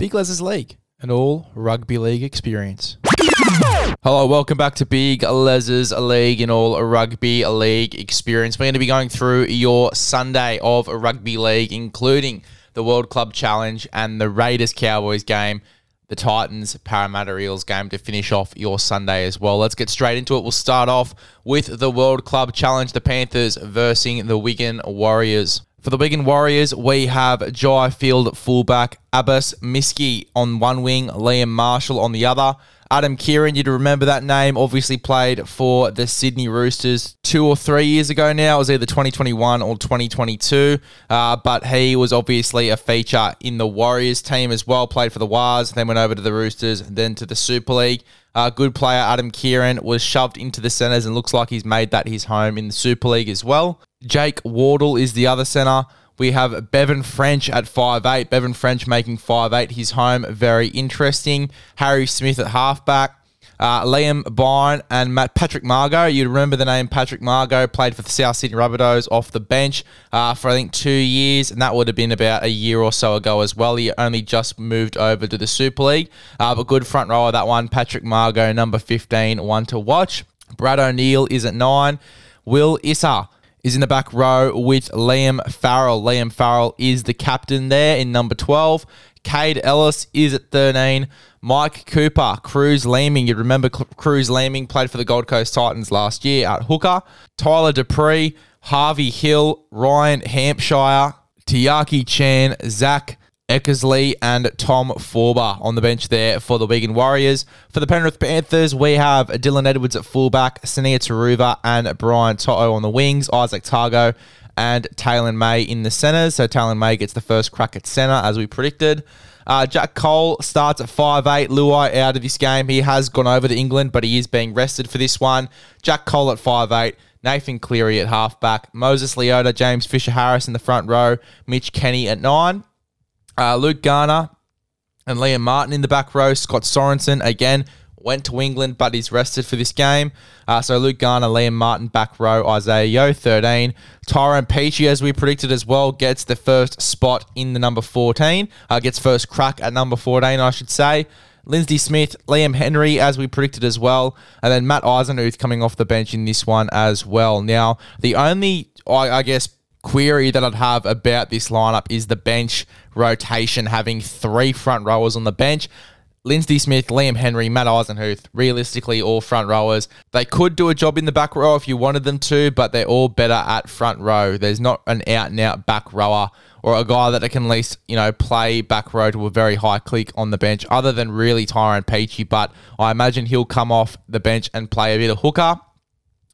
Big Les's League, an all rugby league experience. Hello, welcome back to Big Les's League, an all rugby league experience. We're going to be going through your Sunday of rugby league, including the World Club Challenge and the Raiders Cowboys game, the Titans Parramatta Eels game to finish off your Sunday as well. Let's get straight into it. We'll start off with the World Club Challenge, the Panthers versus the Wigan Warriors. For the Wigan Warriors, we have Jai Field fullback Abbas Miski on one wing, Liam Marshall on the other. Adam Keighran, you'd remember that name, obviously played for the Sydney Roosters two or three years ago now. It was either 2021 or 2022, uh, but he was obviously a feature in the Warriors team as well, played for the Wars, then went over to the Roosters, then to the Super League. Uh, good player Adam Keighran was shoved into the centres and looks like he's made that his home in the Super League as well. Jake Wardle is the other centre. We have Bevan French at five eight. Bevan French making five eight his home. Very interesting. Harry Smith at halfback. Uh, Liam Byrne and Matt Patrick Mago. You'd remember the name Patrick Mago, played for the South Sydney Rabbitohs off the bench uh, for I think two years, and that would have been about a year or so ago as well. He only just moved over to the Super League, uh, but good front rower that one. Patrick Mago, number 15, one to watch. Brad O'Neill is at nine. Will Isa is in the back row with Liam Farrell. Liam Farrell is the captain there in number 12. Kaide Ellis is at 13. Mike Cooper, Kruise Leeming. You remember Kruise Leeming played for the Gold Coast Titans last year at hooker. Tyler Dupree, Harvey Hill, Ryan Hampshire, Tiaki Chan, Zach Eckersley and Tom Forber on the bench there for the Wigan Warriors. For the Penrith Panthers, we have Dylan Edwards at fullback, Sunia Turuva and Brian Toto on the wings, Izack Tago and Taylan May in the centres. So Taylan May gets the first crack at centre as we predicted. Uh, Jack Cole starts at 5'8. Luai out of this game. He has gone over to England, but he is being rested for this one. Jack Cole at 5'8. Nathan Cleary at halfback. Moses Leota, James Fisher Harris in the front row. Mitch Kenny at 9. Uh, Luke Garner and Liam Martin in the back row. Scott Sorensen, again, went to England, but he's rested for this game. Uh, so Luke Garner, Liam Martin, back row, Isaiah Yeo, 13. Tyrone Peachey, as we predicted as well, gets the first spot in the number 14. Uh, gets first crack at number 14, I should say. Lindsay Smith, Liam Henry, as we predicted as well. And then Matt Eisenhuth coming off the bench in this one as well. Now, the only, I, I guess, query that I'd have about this lineup is the bench rotation, having three front rowers on the bench. Lindsay Smith, Liam Henry, Matt Eisenhuth, realistically, all front rowers. They could do a job in the back row if you wanted them to, but they're all better at front row. There's not an out and out back rower or a guy that can at least, you know, play back row to a very high click on the bench, other than really Tyrone Peachey. But I imagine he'll come off the bench and play a bit of hooker.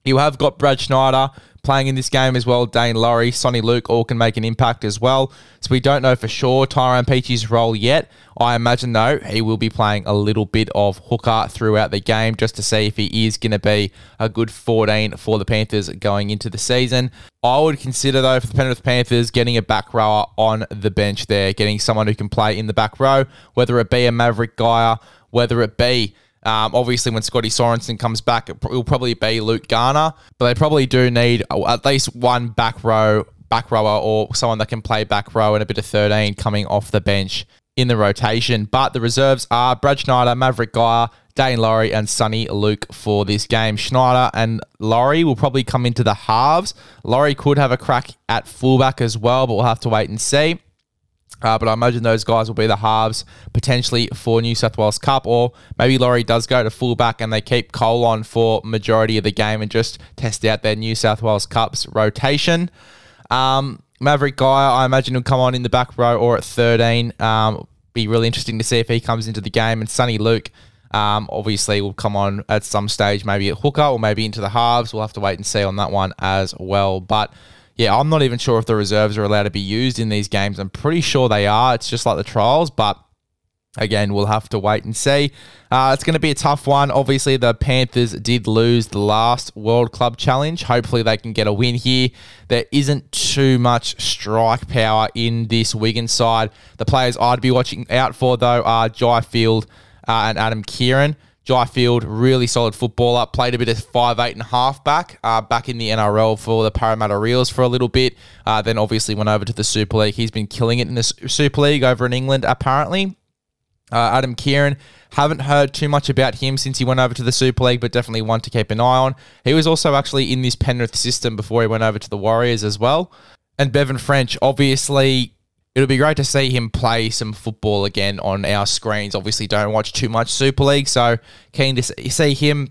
You have got Brad Schneider, playing in this game as well. Dane Laurie, Soni Luke all can make an impact as well. So we don't know for sure Tyrone Peachey's role yet. I imagine, though, he will be playing a little bit of hooker throughout the game just to see if he is going to be a good 14 for the Panthers going into the season. I would consider, though, for the Penrith Panthers, getting a back rower on the bench there, getting someone who can play in the back row, whether it be a Maverick Geyer, whether it be um, obviously, when Scotty Sorensen comes back, it will probably be Luke Garner, but they probably do need at least one back row, back rower, or someone that can play back row and a bit of 13 coming off the bench in the rotation. But the reserves are Brad Schneider, Maverick Geyer, Dane Laurie, and Soni Luke for this game. Schneider and Laurie will probably come into the halves. Laurie could have a crack at fullback as well, but we'll have to wait and see. Uh, but I imagine those guys will be the halves potentially for New South Wales Cup, or maybe Laurie does go to fullback and they keep Cole on for majority of the game and just test out their New South Wales Cups rotation. Um, Maverick Geyer, I imagine he'll come on in the back row or at 13. Um, be really interesting to see if he comes into the game. And Soni Luke, um, obviously, will come on at some stage, maybe at hooker or maybe into the halves. We'll have to wait and see on that one as well. But yeah, I'm not even sure if the reserves are allowed to be used in these games. I'm pretty sure they are. It's just like the trials, but again, we'll have to wait and see. Uh, it's going to be a tough one. Obviously, the Panthers did lose the last World Club Challenge. Hopefully, they can get a win here. There isn't too much strike power in this Wigan side. The players I'd be watching out for, though, are Jai Field uh, and Adam Keighran. Jai Field, really solid footballer. Played a bit of five eight and half back, uh, back in the NRL for the Parramatta Eels for a little bit. Uh, then obviously went over to the Super League. He's been killing it in the Super League over in England, apparently. Uh, Adam Keighran, haven't heard too much about him since he went over to the Super League, but definitely one to keep an eye on. He was also actually in this Penrith system before he went over to the Warriors as well. And Bevan French, obviously, it'll be great to see him play some football again on our screens. Obviously, don't watch too much Super League, so keen to see him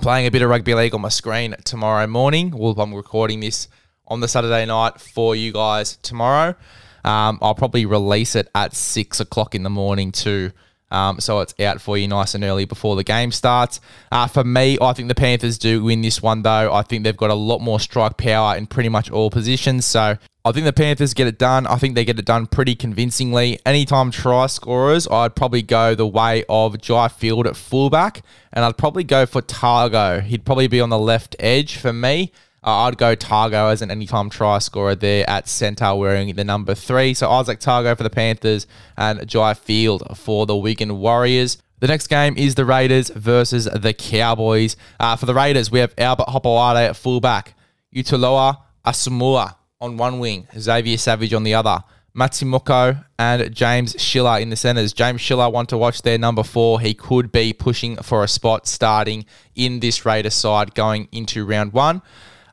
playing a bit of rugby league on my screen tomorrow morning. Well, I'm recording this on the Saturday night for you guys tomorrow. Um, I'll probably release it at six o'clock in the morning too. Um, so it's out for you nice and early before the game starts. Uh, for me, I think the Panthers do win this one, though. I think they've got a lot more strike power in pretty much all positions. So I think the Panthers get it done. I think they get it done pretty convincingly. Anytime try scorers, I'd probably go the way of Jai Field at fullback, and I'd probably go for Tago. He'd probably be on the left edge for me. Uh, I'd go Tago as an anytime try scorer there at centre wearing the number three. So Izack Tago for the Panthers and Jai Field for the Wigan Warriors. The next game is the Raiders versus the Cowboys. Uh, for the Raiders, we have Albert Hopoate at fullback, Utuloa Asumua on one wing, Xavier Savage on the other. Matt Timoko and James Schiller in the centres. James Schiller want to watch their number four. He could be pushing for a spot starting in this Raiders side going into round one.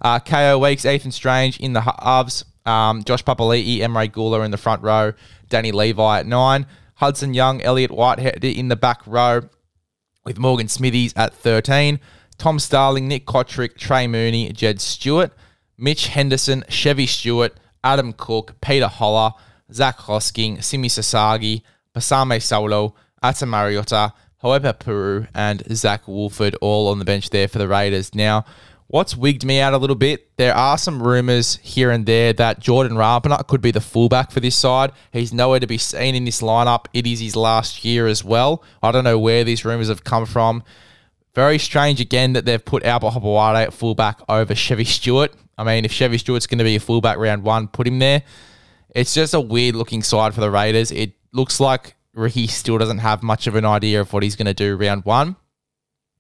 Uh, Kaeo Weekes, Ethan Strange in the halves. Um, Josh Papali'i, Emre Guler in the front row. Danny Levi at nine. Hudson Young, Elliot Whitehead in the back row with Morgan Smithies at 13. Tom Starling, Nick Cotric, Trey Mooney, Jed Stuart. Mitch Henderson, Chevy Stuart, Adam Cook, Peter Hola, Zach Hosking, Simi Sasagi, Pasami Saulo, Ata Mariota, Hohepa Puru, and Zach Wolford all on the bench there for the Raiders. Now, What's wigged me out a little bit, there are some rumours here and there that Jordan Rapana could be the fullback for this side. He's nowhere to be seen in this lineup. It is his last year as well. I don't know where these rumours have come from. Very strange again that they've put Albert Hopoate at fullback over Chevy Stuart. I mean, if Chevy Stuart's going to be a fullback round one, put him there. It's just a weird looking side for the Raiders. It looks like Ricky still doesn't have much of an idea of what he's going to do round one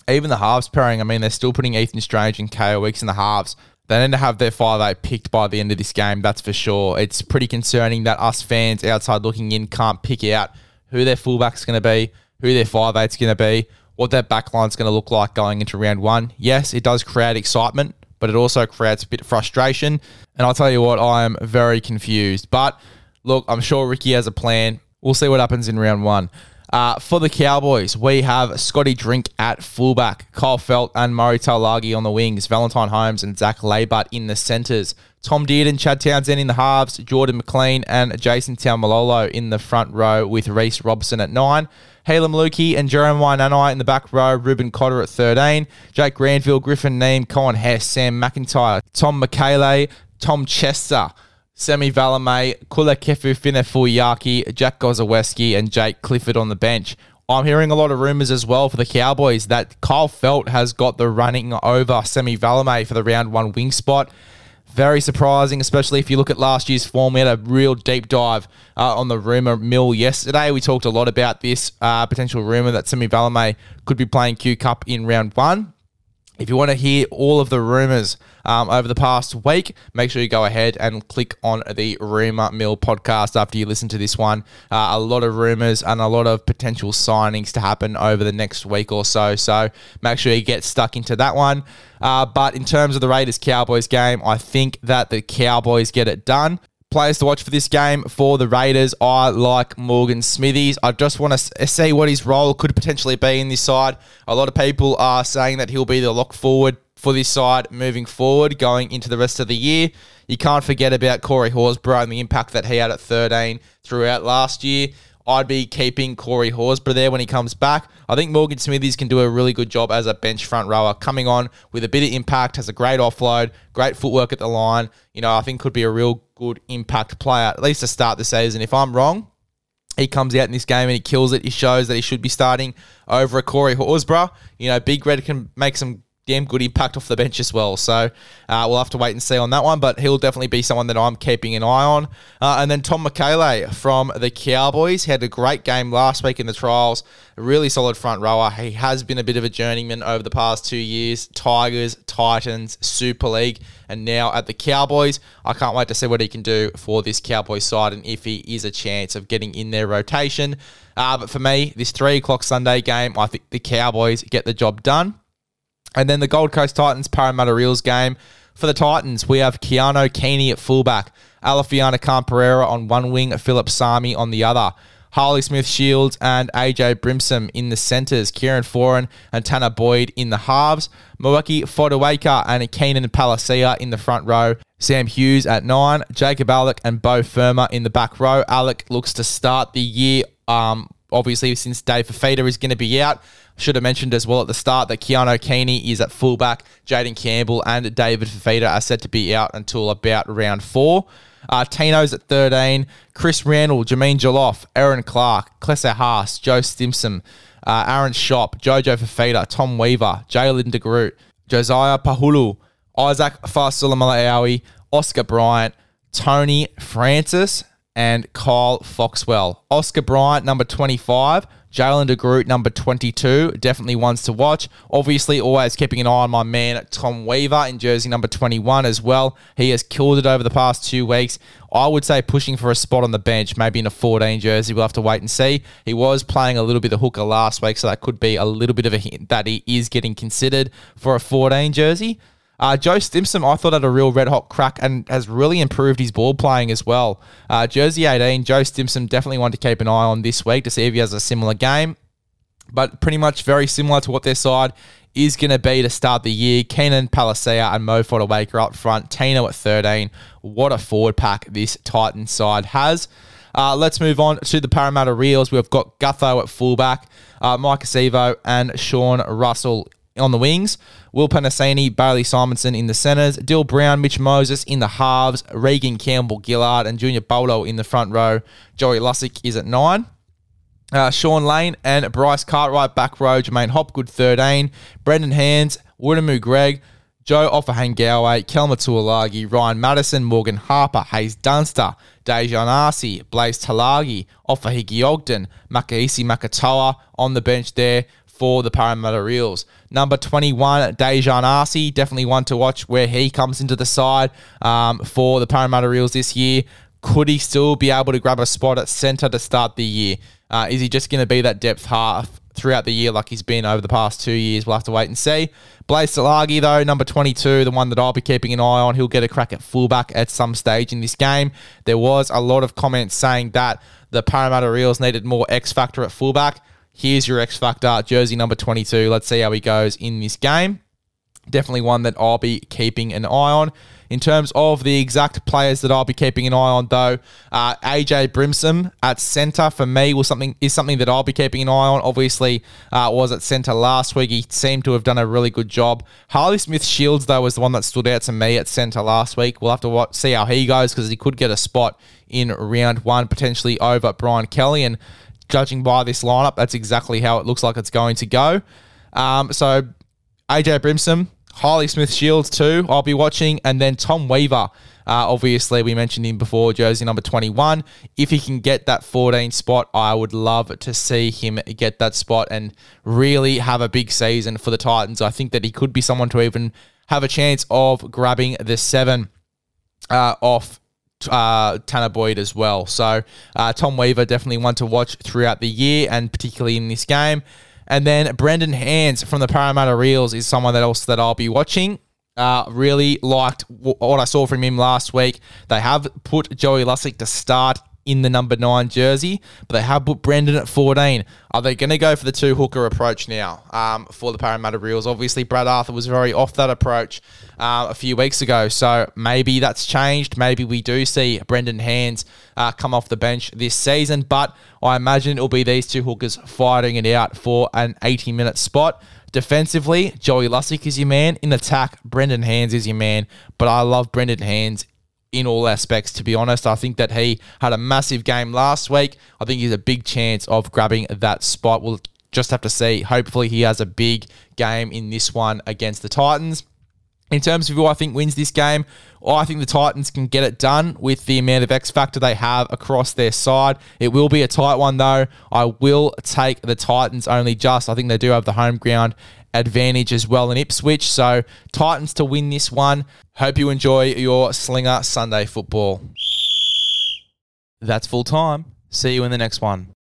even the halves pairing, I mean, they're still putting Ethan Strange and Kaeo Weekes in the halves. They need to have their five eight picked by the end of this game, that's for sure. It's pretty concerning that us fans outside looking in can't pick out who their fullback's going to be, who their five eight's going to be, what their backline's going to look like going into round one. Yes, it does create excitement, but it also creates a bit of frustration. And I'll tell you what, I am very confused. But look, I'm sure Ricky has a plan. We'll see what happens in round one. Uh, for the Cowboys, we have Scotty Drink at fullback, Kyle Felt and Murray Taulagi on the wings, Valentine Holmes and Zach Laybutt in the centres, Tom Dearden, Chad Townsend in the halves, Jordan McLean and Jason Taumalolo in the front row with Reece Robson at nine. Heilum Luki and Jeremiah Nanai in the back row, Reuben Cotter at 13, Jake Granville, Griffin Neame, Cohen Hess, Sam McIntyre, Tom Mikaele, Tom Chester, Semi Valemei, Kulikefu Finefeuiaki, Jack Gosiewski, and Jake Clifford on the bench. I'm hearing a lot of rumours as well for the Cowboys that Kyle Felt has got the running over Semi Valemei for the round one wing spot. Very surprising, especially if you look at last year's form. We had a real deep dive uh, on the rumour mill yesterday. We talked a lot about this uh, potential rumour that Semi Valemei could be playing Q Cup in round one. If you want to hear all of the rumors um, over the past week, make sure you go ahead and click on the Rumor Mill podcast after you listen to this one. Uh, a lot of rumors and a lot of potential signings to happen over the next week or so. So make sure you get stuck into that one. Uh, but in terms of the Raiders Cowboys game, I think that the Cowboys get it done players to watch for this game for the Raiders. I like Morgan Smithies. I just want to eh, see what his role could potentially be in this side. A lot of people are saying that he'll be the lock forward for this side moving forward, going into the rest of the year. You can't forget about Corey Horsburgh and the impact that he had at 13 throughout last year. I'd be keeping Corey Horsburgh there when he comes back. I think Morgan Smithies can do a really good job as a bench front rower, coming on with a bit of impact, has a great offload, great footwork at the line. You know, I think could be a real good impact player, at least to start the season. If I'm wrong, he comes out in this game and he kills it. He shows that he should be starting over a Corey Horsburgh. You know, Big Red can make some damn good impact off the bench as well. So uh, we'll have to wait and see on that one, but he'll definitely be someone that I'm keeping an eye on. Uh, and then Tom Mikaele from the Cowboys had a great game last week in the trials. A really solid front rower. He has been a bit of a journeyman over the past two years. Tigers, Titans, Super League, and now at the Cowboys. I can't wait to see what he can do for this Cowboys side and if he is a chance of getting in their rotation. Uh, but for me, this three o'clock Sunday game, I think the Cowboys get the job done. And then the Gold Coast Titans Parramatta Eels game. For the Titans, we have Keano Kini at fullback, Alofiana Khan Pereira on one wing, Philip Sami on the other. Harley Smith Shields and AJ Brimson in the centres, Kieran Foran and Tanner Boyd in the halves, Moeaki Fotuaika and Keenan Palasia in the front row, Sam Hughes at nine, Jacob Alec and Beau Fermor in the back row. Alec looks to start the year, um, obviously, since Dave Fifita is going to be out. Should have mentioned as well at the start that Keano Kini is at fullback, Jayden Campbell and David Fifita are set to be out until about round four. Uh, Tino's at 13. Chris Randall, Jaimin Jolliffe, Aaron Clark, Klese Haas, Joe Stimson, uh, Aaron Schoupp, Jojo Fifita, Tom Weaver, Jalen de Groot, Josiah Pahulu, Isaac Fasulamalau, Oscar Bryant, Tony Francis, and Kyle Foxwell. Oscar Bryant, number 25. Jalen de Groot, number 22, definitely ones to watch. Obviously, always keeping an eye on my man Tom Weaver in jersey number 21 as well. He has killed it over the past two weeks. I would say pushing for a spot on the bench, maybe in a 14 jersey. We'll have to wait and see. He was playing a little bit of hooker last week, so that could be a little bit of a hint that he is getting considered for a 14 jersey. Uh, Joe Stimson, I thought had a real red hot crack and has really improved his ball playing as well. Uh, Jersey 18, Joe Stimson definitely one to keep an eye on this week to see if he has a similar game. But pretty much very similar to what their side is going to be to start the year. Keenan Palasia and Mo Fotuaika up front. Tino at 13. What a forward pack this Titan side has. Uh, let's move on to the Parramatta Eels. We've got Gutho at fullback, uh, Maika Sivo and Sean Russell on the wings. Will Penisini, Bailey Simonson in the centres, Dill Brown, Mitch Moses in the halves, Reagan Campbell Gillard, and Junior Paulo in the front row. Joey Lussick is at nine. Uh, Shaun Lane and Bryce Cartwright back row, J'maine Hopgood 13, Brendan Hands, Wiremu Greig, Joe Ofahengaue, Kelma Tuilagi, Ryan Matterson, Morgan Harper, Haze Dunster, Dejan Arce, Blaize Talagi, Ofahiki Ogden, Makahesi Makatoa on the bench there for the Parramatta Eels. Number 21, Dejan Arce, definitely one to watch where he comes into the side um, for the Parramatta Eels this year. Could he still be able to grab a spot at centre to start the year? Uh, is he just going to be that depth half throughout the year like he's been over the past two years? We'll have to wait and see. Blaize Talagi, though, number 22, the one that I'll be keeping an eye on. He'll get a crack at fullback at some stage in this game. There was a lot of comments saying that the Parramatta Eels needed more X factor at fullback. Here's your X Factor, jersey number 22. Let's see how he goes in this game. Definitely one that I'll be keeping an eye on. In terms of the exact players that I'll be keeping an eye on, though, uh, AJ Brimson at centre for me was something is something that I'll be keeping an eye on. Obviously, uh, was at centre last week. He seemed to have done a really good job. Harley Smith Shields though was the one that stood out to me at centre last week. We'll have to watch, see how he goes because he could get a spot in round one potentially over Brian Kelly and judging by this lineup, that's exactly how it looks like it's going to go. Um, so AJ Brimson, Harley Smith Shields too. I'll be watching, and then Tom Weaver. Uh, obviously, we mentioned him before, jersey number 21. If he can get that 14 spot, I would love to see him get that spot and really have a big season for the Titans. I think that he could be someone to even have a chance of grabbing the seven uh, off uh, Tanner Boyd as well. So uh, Tom Weaver definitely one to watch throughout the year and particularly in this game. And then Brendan Hands from the Parramatta Eels is someone that else that I'll be watching. Uh, really liked what I saw from him last week. They have put Joey Lussick to start in the number nine jersey, but they have put Brendan at 14. Are they going to go for the two hooker approach now um, for the Parramatta Eels? Obviously, Brad Arthur was very off that approach uh, a few weeks ago, so maybe that's changed. Maybe we do see Brendan Hands uh, come off the bench this season, but I imagine it'll be these two hookers fighting it out for an 80 minute spot. Defensively, Joey Lussick is your man. In attack, Brendan Hands is your man. But I love Brendan Hands in all aspects, to be honest. I think that he had a massive game last week. I think he's a big chance of grabbing that spot. We'll just have to see. Hopefully, he has a big game in this one against the Titans. In terms of who I think wins this game, oh, I think the Titans can get it done with the amount of X factor they have across their side. It will be a tight one, though. I will take the Titans only just. I think they do have the home ground advantage as well in Ipswich. So, Titans to win this one. Hope you enjoy your Slinger Sunday football. That's full time. See you in the next one.